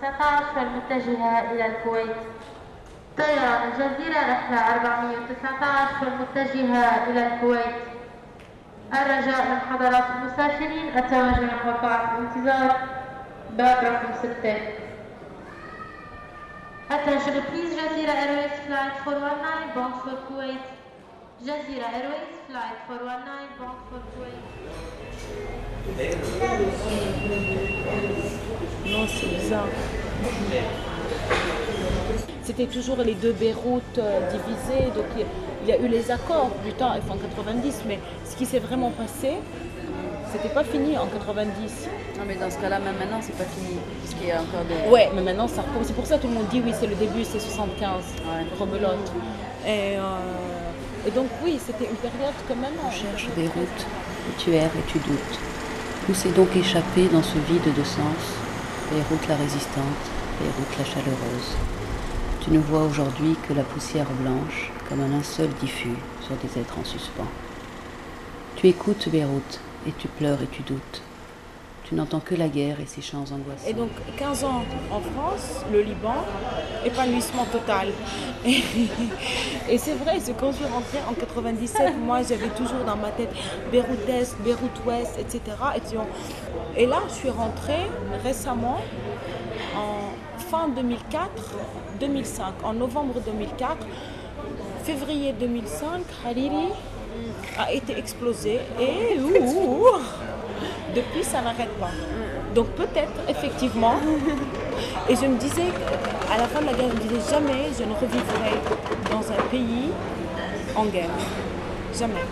19 المتجهة إلى الكويت. طيران الجزيرة رحلة 419 المتجهة إلى الكويت. الرجاء من حضرات المسافرين التوجه نحو قاعة الانتظار باب رقم 6 Attention please Jazeera Airways flight 419 bound for Kuwait. Jazeera Airways flight 419 bound for Kuwait. Non, c'est bizarre. C'était toujours les deux Beyrouth euh, divisés, donc il y a- eu les accords tard, enfin, en 90, mais ce qui s'est vraiment passé, c'était pas fini en 90. Non, mais dans ce cas-là, même maintenant, c'est pas fini. Puisqu'il y a encore des. Ouais, mais maintenant ça recommence. C'est pour ça que tout le monde dit oui, c'est le début, c'est 75, Ouais. rebelote. Et, euh, et donc oui, c'était une période quand même. Tu cherches Beyrouth, et tu erres et tu doutes. Où s'est donc échappé dans ce vide de sens Beyrouth la résistante, Beyrouth la chaleureuse. Tu ne vois aujourd'hui que la poussière blanche, comme un linceul diffus sur des êtres en suspens. Tu écoutes Beyrouth, et tu pleures et tu doutes. Tu n'entends que la guerre et ses chants angoissants. Et donc 15 ans en France, le Liban, épanouissement total. Et, c'est vrai, c'est quand je suis rentrée en 97, moi j'avais toujours dans ma tête Beyrouth Est, Beyrouth Ouest, etc. Et là, je suis rentrée récemment en fin 2004, 2005, en novembre 2004, février 2005, Hariri a été explosé et ouh, ouh, depuis ça n'arrête pas. Donc peut-être effectivement. Et je me disais, à la fin de la guerre, je me disais jamais je ne revivrai dans un pays en guerre. Jamais.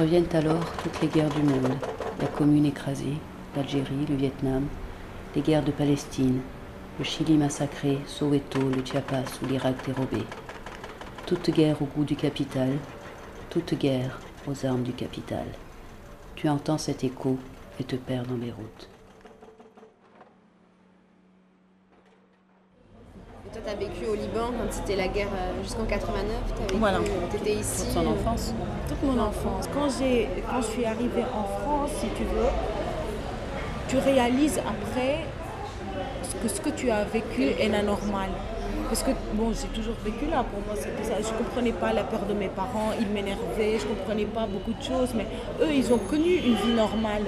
Reviennent alors toutes les guerres du monde, la commune écrasée, l'Algérie, le Vietnam, les guerres de Palestine, le Chili massacré, Soweto, le Chiapas ou l'Irak dérobé. Toute guerre au goût du capital, toute guerre aux armes du capital. Tu entends cet écho et te perds dans Beyrouth. Et toi, tu as quand c'était la guerre euh, jusqu'en 89. Tu Voilà. étais ici. Toute enfance. Toute mon enfance. Quand, j'ai, quand je suis arrivée en France, si tu veux, tu réalises après ce que ce que tu as vécu est anormal. Parce que, bon, j'ai toujours vécu là, pour moi, c'était ça. Je ne comprenais pas la peur de mes parents, ils m'énervaient, je ne comprenais pas beaucoup de choses, mais eux, ils ont connu une vie normale.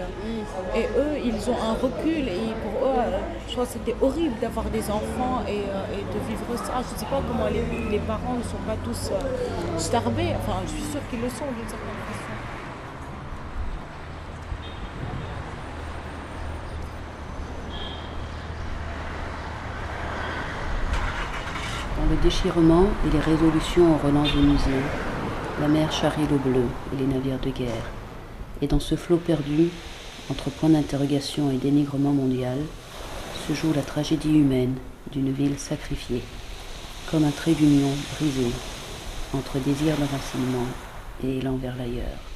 Et eux, ils ont un recul, et pour eux, euh, je crois que c'était horrible d'avoir des enfants et, euh, et de vivre ça. Je ne sais pas comment les, les parents ne sont pas tous euh, starbés, enfin, je suis sûre qu'ils le sont d'une certaine façon. Dans le déchirement et les résolutions au relance vénusien, la mer charrie l'eau bleue et les navires de guerre. Et dans ce flot perdu, entre points d'interrogation et dénigrement mondial, se joue la tragédie humaine d'une ville sacrifiée, comme un trait d'union brisé entre désir d'enracinement et élan l'ailleurs.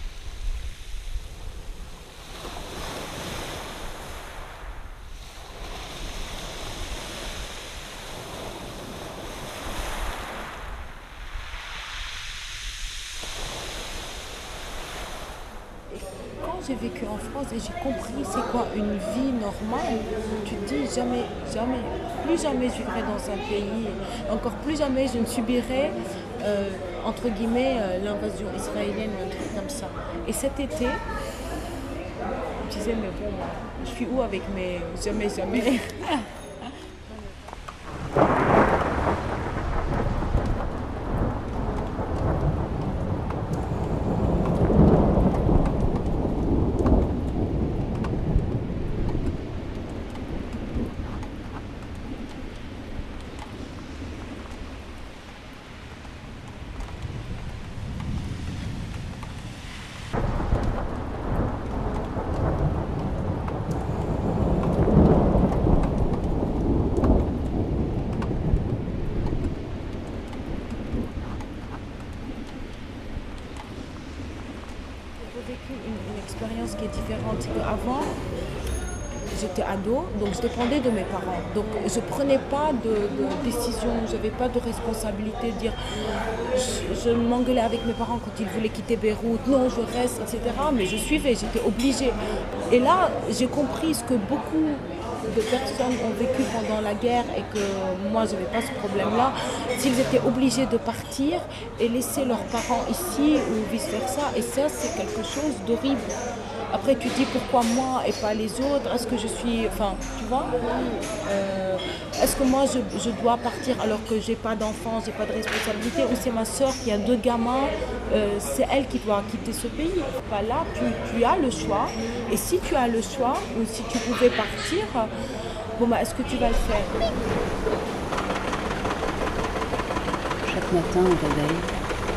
Quand j'ai vécu en France et j'ai compris c'est quoi une vie normale, tu te dis jamais, jamais, plus jamais je vivrai dans un pays, encore plus jamais je ne subirai, euh, entre guillemets, euh, l'invasion israélienne ou un truc comme ça. Et cet été, je disais, mais bon, je suis où avec mes jamais, jamais J'ai vécu une, expérience qui est différente. Qu'avant, j'étais ado, donc je dépendais de mes parents. Donc je prenais pas de, de décision, j'avais pas de responsabilité de dire je, je m'engueulais avec mes parents quand ils voulaient quitter Beyrouth, non je reste, etc. Mais je suivais, j'étais obligée. Et là, j'ai compris ce que beaucoup de personnes ont vécu pendant la guerre et que moi je n'avais pas ce problème-là, s'ils étaient obligés de partir et laisser leurs parents ici ou vice-versa. Et ça, c'est quelque chose d'horrible. Après, tu dis pourquoi moi et pas les autres? Est-ce que je suis. Enfin, tu vois? Euh, Est-ce que moi je, dois partir alors que j'ai pas d'enfant, j'ai pas de responsabilité Ou c'est ma soeur qui a deux gamins, euh, c'est elle qui doit quitter ce pays? Bah Là, tu, tu, as le choix. Et si tu as le choix, ou si tu pouvais partir, bon, bah, est-ce que tu vas le faire? Chaque matin au réveil,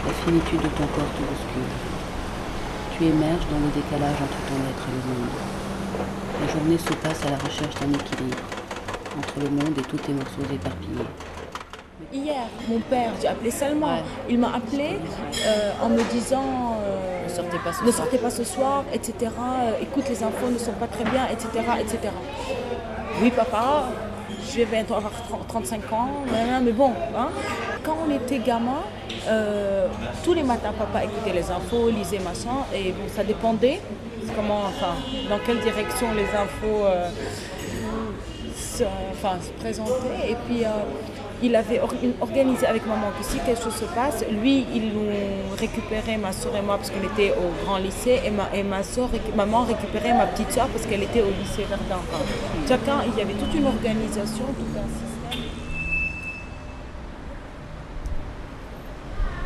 la finitude de ton corps te bouscule tu émerges dans le décalage entre ton être et le monde. La journée se passe à la recherche d'un équilibre entre le monde et tous tes morceaux éparpillés. Hier, mon père, j'ai appelé Salma, ouais. il m'a appelé euh, en me disant euh, ne, sortez pas, ce ne soir. sortez pas ce soir, etc. Euh, écoute, les infos ne sont pas très bien, etc. etc. Oui, papa, je vais avoir 35 ans, mais bon, hein. quand on était gamin, euh, tous les matins, papa écoutait les infos, lisait machin, et bon, ça dépendait comment, enfin, dans quelle direction les infos euh, se, enfin, se présentaient. Et puis, euh, il avait or organisé avec maman que si quelque chose se passe, lui, il nous récupérait, ma soeur et moi, parce qu'on était au grand lycée, et ma, et ma maman récupérait ma petite soeur parce qu'elle était au lycée Verdun. Chacun, il y avait toute une organisation, tout un système.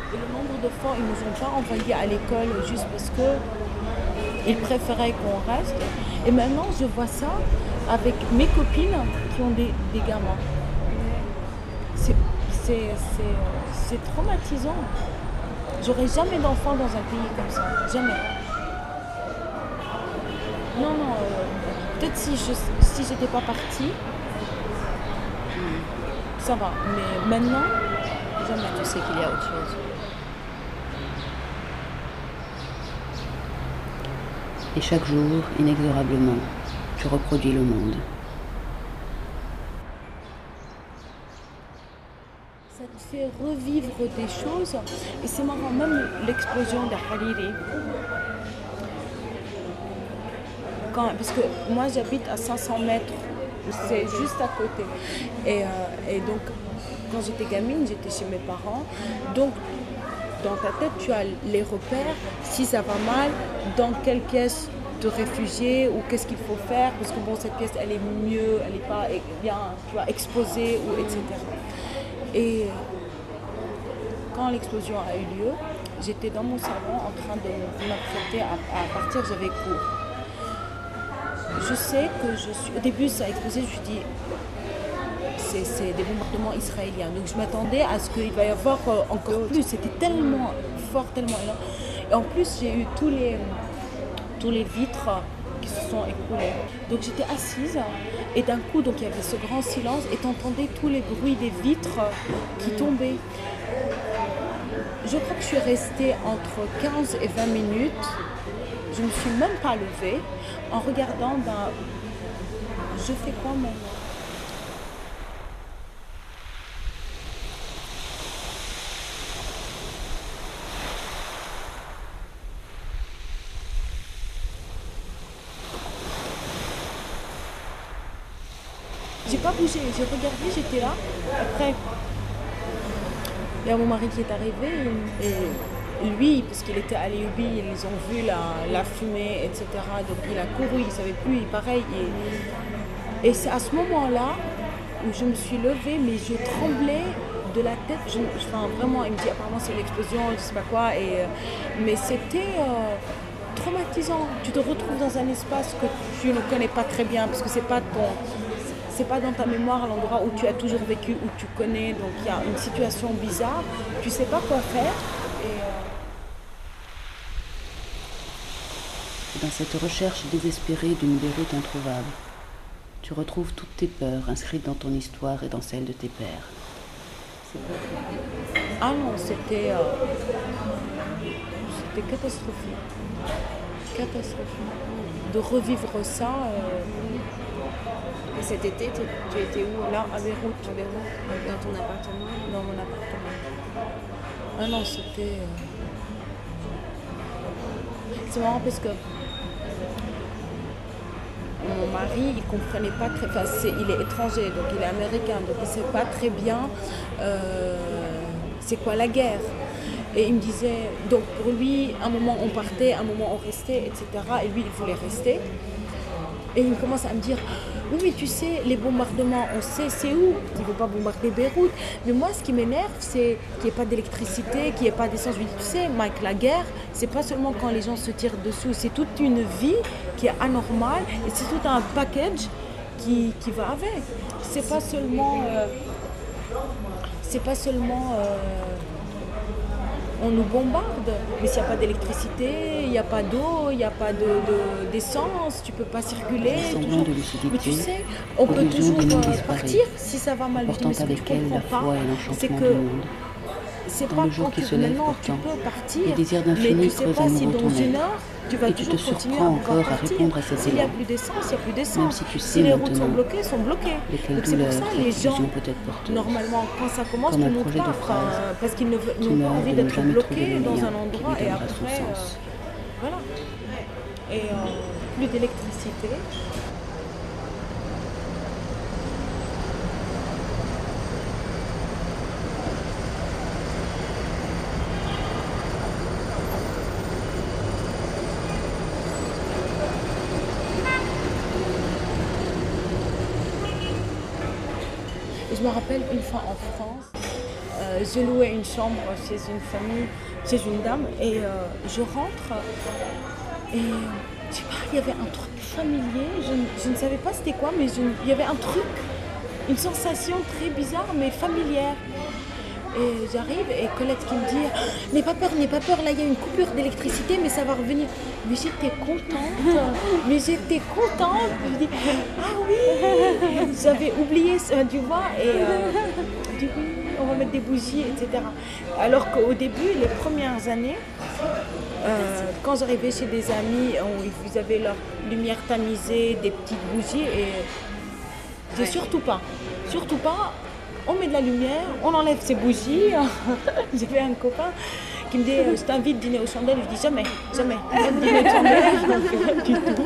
Et le nombre de fois, ils ne nous ont pas envoyés à l'école juste parce que ils préféraient qu'on reste. Et maintenant, je vois ça avec mes copines qui ont des, des gamins. C'est traumatisant. J'aurais jamais d'enfant dans un pays comme ça. Jamais. Non, non. Euh, Peut-être si je si j'étais pas partie, ça va. Mais maintenant, jamais. Tu sais qu'il y a autre chose. Et chaque jour, inexorablement, tu reproduis le monde. Ça te fait revivre des choses. Et c'est marrant, même l'explosion de Hariri. Parce que moi, j'habite à 500 mètres. C'est juste à côté. Et, euh, et donc, quand j'étais gamine, j'étais chez mes parents. Donc, dans ta tête, tu as les repères. Si ça va mal, dans quelle caisse de réfugiés ou qu'est-ce qu'il faut faire parce que bon, cette pièce, elle est mieux, elle n'est pas bien, tu vois, exposée, ou, etc. Et quand l'explosion a eu lieu, j'étais dans mon salon en train de m'apprêter à, à, partir, j'avais cours. Je sais que je suis. Au début, ça a explosé, je me suis dit, c'est des bombardements israéliens. Donc je m'attendais à ce qu'il va y avoir encore plus. C'était tellement fort, tellement énorme. Et en plus, j'ai eu tous les, tous les vitres qui se sont écroulés. Donc j'étais assise et d'un coup, donc il y avait ce grand silence et tu entendais tous les bruits des vitres qui tombaient. Je crois que je suis restée entre 15 et 20 minutes. Je ne me suis même pas levée en regardant, ben, je fais quoi maintenant J'ai bougé, j'ai regardé, j'étais là. Après, il y a mon mari qui est arrivé et, lui, parce qu'il était à l'Eubi, ils ont vu la, la, fumée, etc. Donc il a couru, il savait plus, pareil. Et, et c'est à ce moment-là où je me suis levée, mais je tremblais de la tête. Je, enfin, vraiment, il me dit apparemment c'est l'explosion, je sais pas quoi. Et, mais c'était euh, traumatisant. Tu te retrouves dans un espace que tu ne connais pas très bien parce que c'est pas ton c'est pas dans ta mémoire l'endroit où tu as toujours vécu, où tu connais, donc il y a une situation bizarre, tu sais pas quoi faire. Et euh... Dans cette recherche désespérée d'une Beyrouth introuvable, tu retrouves toutes tes peurs inscrites dans ton histoire et dans celle de tes pères. Ah non, c'était euh... c'était catastrophique. Catastrophique. De revivre ça. Euh cet été, tu, étais où? Là, à Beyrouth. À Beyrouth, dans ton appartement? Dans mon appartement. Ah non, c'était. euh, C'est marrant parce que mon mari, il comprenait pas très. Enfin, il est étranger, donc il est américain, donc il sait pas très bien euh, c'est quoi la guerre. Et il me disait, donc pour lui, un moment on partait, un moment on restait, etc. Et lui, il voulait rester. Et il commence à me dire Oui, mais tu sais, les bombardements, on sait c'est où. Il ne faut pas bombarder Beyrouth. Mais moi, ce qui m'énerve, c'est qu'il n'y ait pas d'électricité, qu'il n'y ait pas d'essence. Tu sais, Mike, la guerre, c'est pas seulement quand les gens se tirent dessous, c'est toute une vie qui est anormale et c'est tout un package qui, qui va avec. C'est pas seulement. euh, c'est pas seulement. euh, on nous bombarde, mais s'il n'y a pas d'électricité, il n'y a pas d'eau, il n'y a pas de- de- d'essence, tu peux pas circuler. De Mais tu sais, on peut toujours euh, partir si ça va mal. Portant mais ce que avec elle la comprends foi pas, et c'est l'enchantement que du monde. C'est Dans le jour qui se lève pourtant, peux partir, les désirs mais d'infini creusent pas à si nouveau dans ton une âme. heure tu vas Et tu te surprends encore à répondre à cet S'il n'y a élan. plus d'essence, il n'y a plus d'essence. Même si tu sais les routes sont maintenant bloquées, sont bloquées. de quelle Donc c'est pour douleur ça cette gens peut être porteuse. Normalement, quand ça commence, Comme un projet de phrase parce qu'ils ne veulent- qui n'ont pas envie d'être bloqués dans un endroit et après, euh, voilà. Et euh, plus d'électricité. Je me rappelle une fois en France, euh, je louais une chambre chez une famille, chez une dame, et euh, je rentre et je sais pas, il y avait un truc familier, je, ne- savais pas c'était quoi, mais il y avait un truc, une sensation très bizarre mais familière. Et j'arrive et Colette qui me dit N'aie pas peur, n'aie pas peur, là il y a une coupure d'électricité, mais ça va revenir. Mais j'étais contente, mais j'étais contente. Je dis Ah oui J'avais oublié ça, tu vois, et euh, je oui, on va mettre des bougies, etc. Alors qu'au début, les premières années, euh, quand j'arrivais chez des amis, on- ils avaient leur lumière tamisée, des petites bougies, et je dis surtout pas, surtout pas, on met de la lumière, on enlève ses bougies. J'avais un copain qui me dit euh, Je t'invite dîner aux chandelles. Je dis Jamais, jamais, pas dîner aux chandelles. du tout.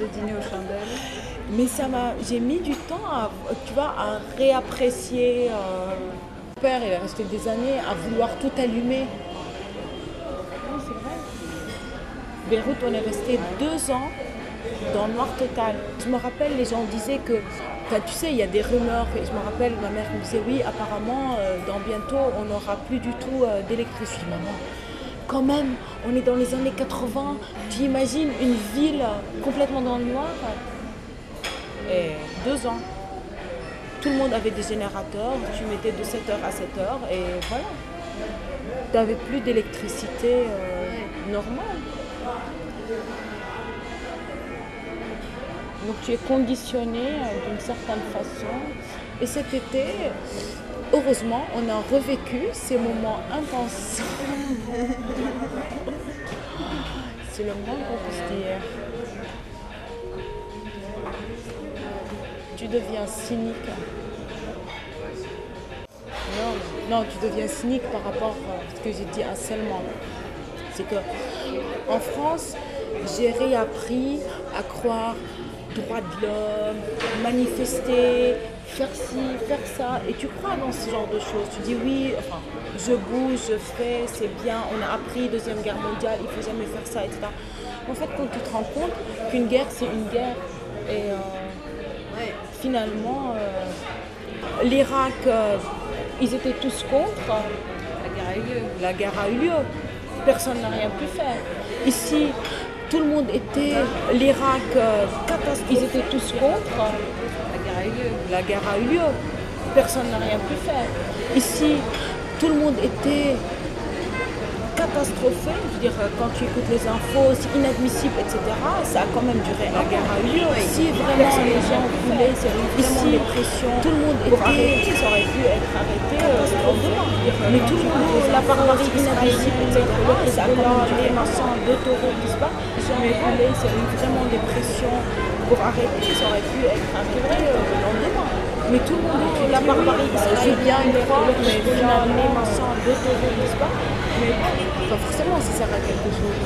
De dîner aux chandelles. Mais ça m'a, j'ai mis du temps à, tu vois, à réapprécier. euh, Mon père, il est resté des années à vouloir tout allumer. Oui, c'est vrai. Beyrouth, on est resté deux ans dans le noir total. Je me rappelle, les gens disaient que, tu sais, il y a des rumeurs. Et je me rappelle, ma mère me disait, oui, apparemment, euh, dans bientôt, on n'aura plus du tout euh, d'électricité. Maman, quand même, on est dans les années 80. Tu imagines une ville complètement dans le noir? Et deux ans. Tout le monde avait des générateurs. Tu mettais de 7h à 7h et voilà. Tu n'avais plus d'électricité euh, normale. Donc tu es conditionné euh, d'une certaine façon. Et cet été, heureusement, on a revécu ces moments intenses. C'est le moins qu'on puisse dire. Tu deviens cynique. Non, non, tu deviens cynique par rapport à ce que j'ai dit Selman. C'est que en France, j'ai réappris à croire droit de l'homme, manifester, faire ci, faire ça. Et tu crois dans ce genre de choses. Tu dis oui, je bouge, je fais, c'est bien, on a appris Deuxième Guerre mondiale, il faut jamais faire ça, etc. En fait, quand tu te rends compte qu'une guerre, c'est une guerre, et euh, finalement, euh, l'Irak, euh, ils étaient tous contre. La guerre a eu lieu. La guerre a eu lieu. Personne n'a rien pu faire. Ici, tout le monde était. L'Irak, euh. Ils étaient tous contre. La guerre a eu lieu. La guerre a eu lieu. Personne n'a rien pu faire. Ici, tout le monde était catastrophé. Je veux dire, quand tu écoutes les infos, c'est inadmissible, etc. Ça a quand même duré. La guerre a eu lieu. Si vraiment les gens voulaient, c'est ici, tout le monde était. Ça aurait pu être arrêté. Mais tout le monde, la barbarie inadmissible, etc. Ça a quand même duré. Machin, deux taureaux qui se battent. Les gens voulaient, c'est vraiment des pressions pour arrêter, ça aurait pu être euh, le lendemain. Mais tout le monde la barbarie je bien y croire, mais finalement, sans n'est-ce pas? Mais pas forcément, ça sert à quelque chose.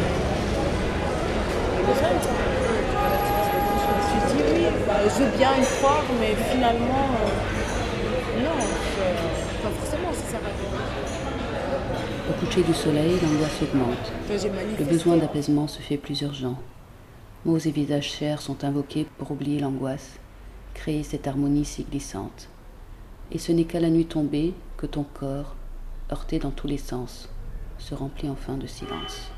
Tu dis oui, bah, je veux bien y croire, mais finalement, euh, non, euh, pas forcément, ça sert à quelque chose. Au coucher du soleil, l'angoisse augmente. Le besoin d'apaisement se fait plus urgent. Mots et visages chers sont invoqués pour oublier l'angoisse, créer cette harmonie si glissante. Et ce n'est qu'à la nuit tombée que ton corps, heurté dans tous les sens, se remplit enfin de silence.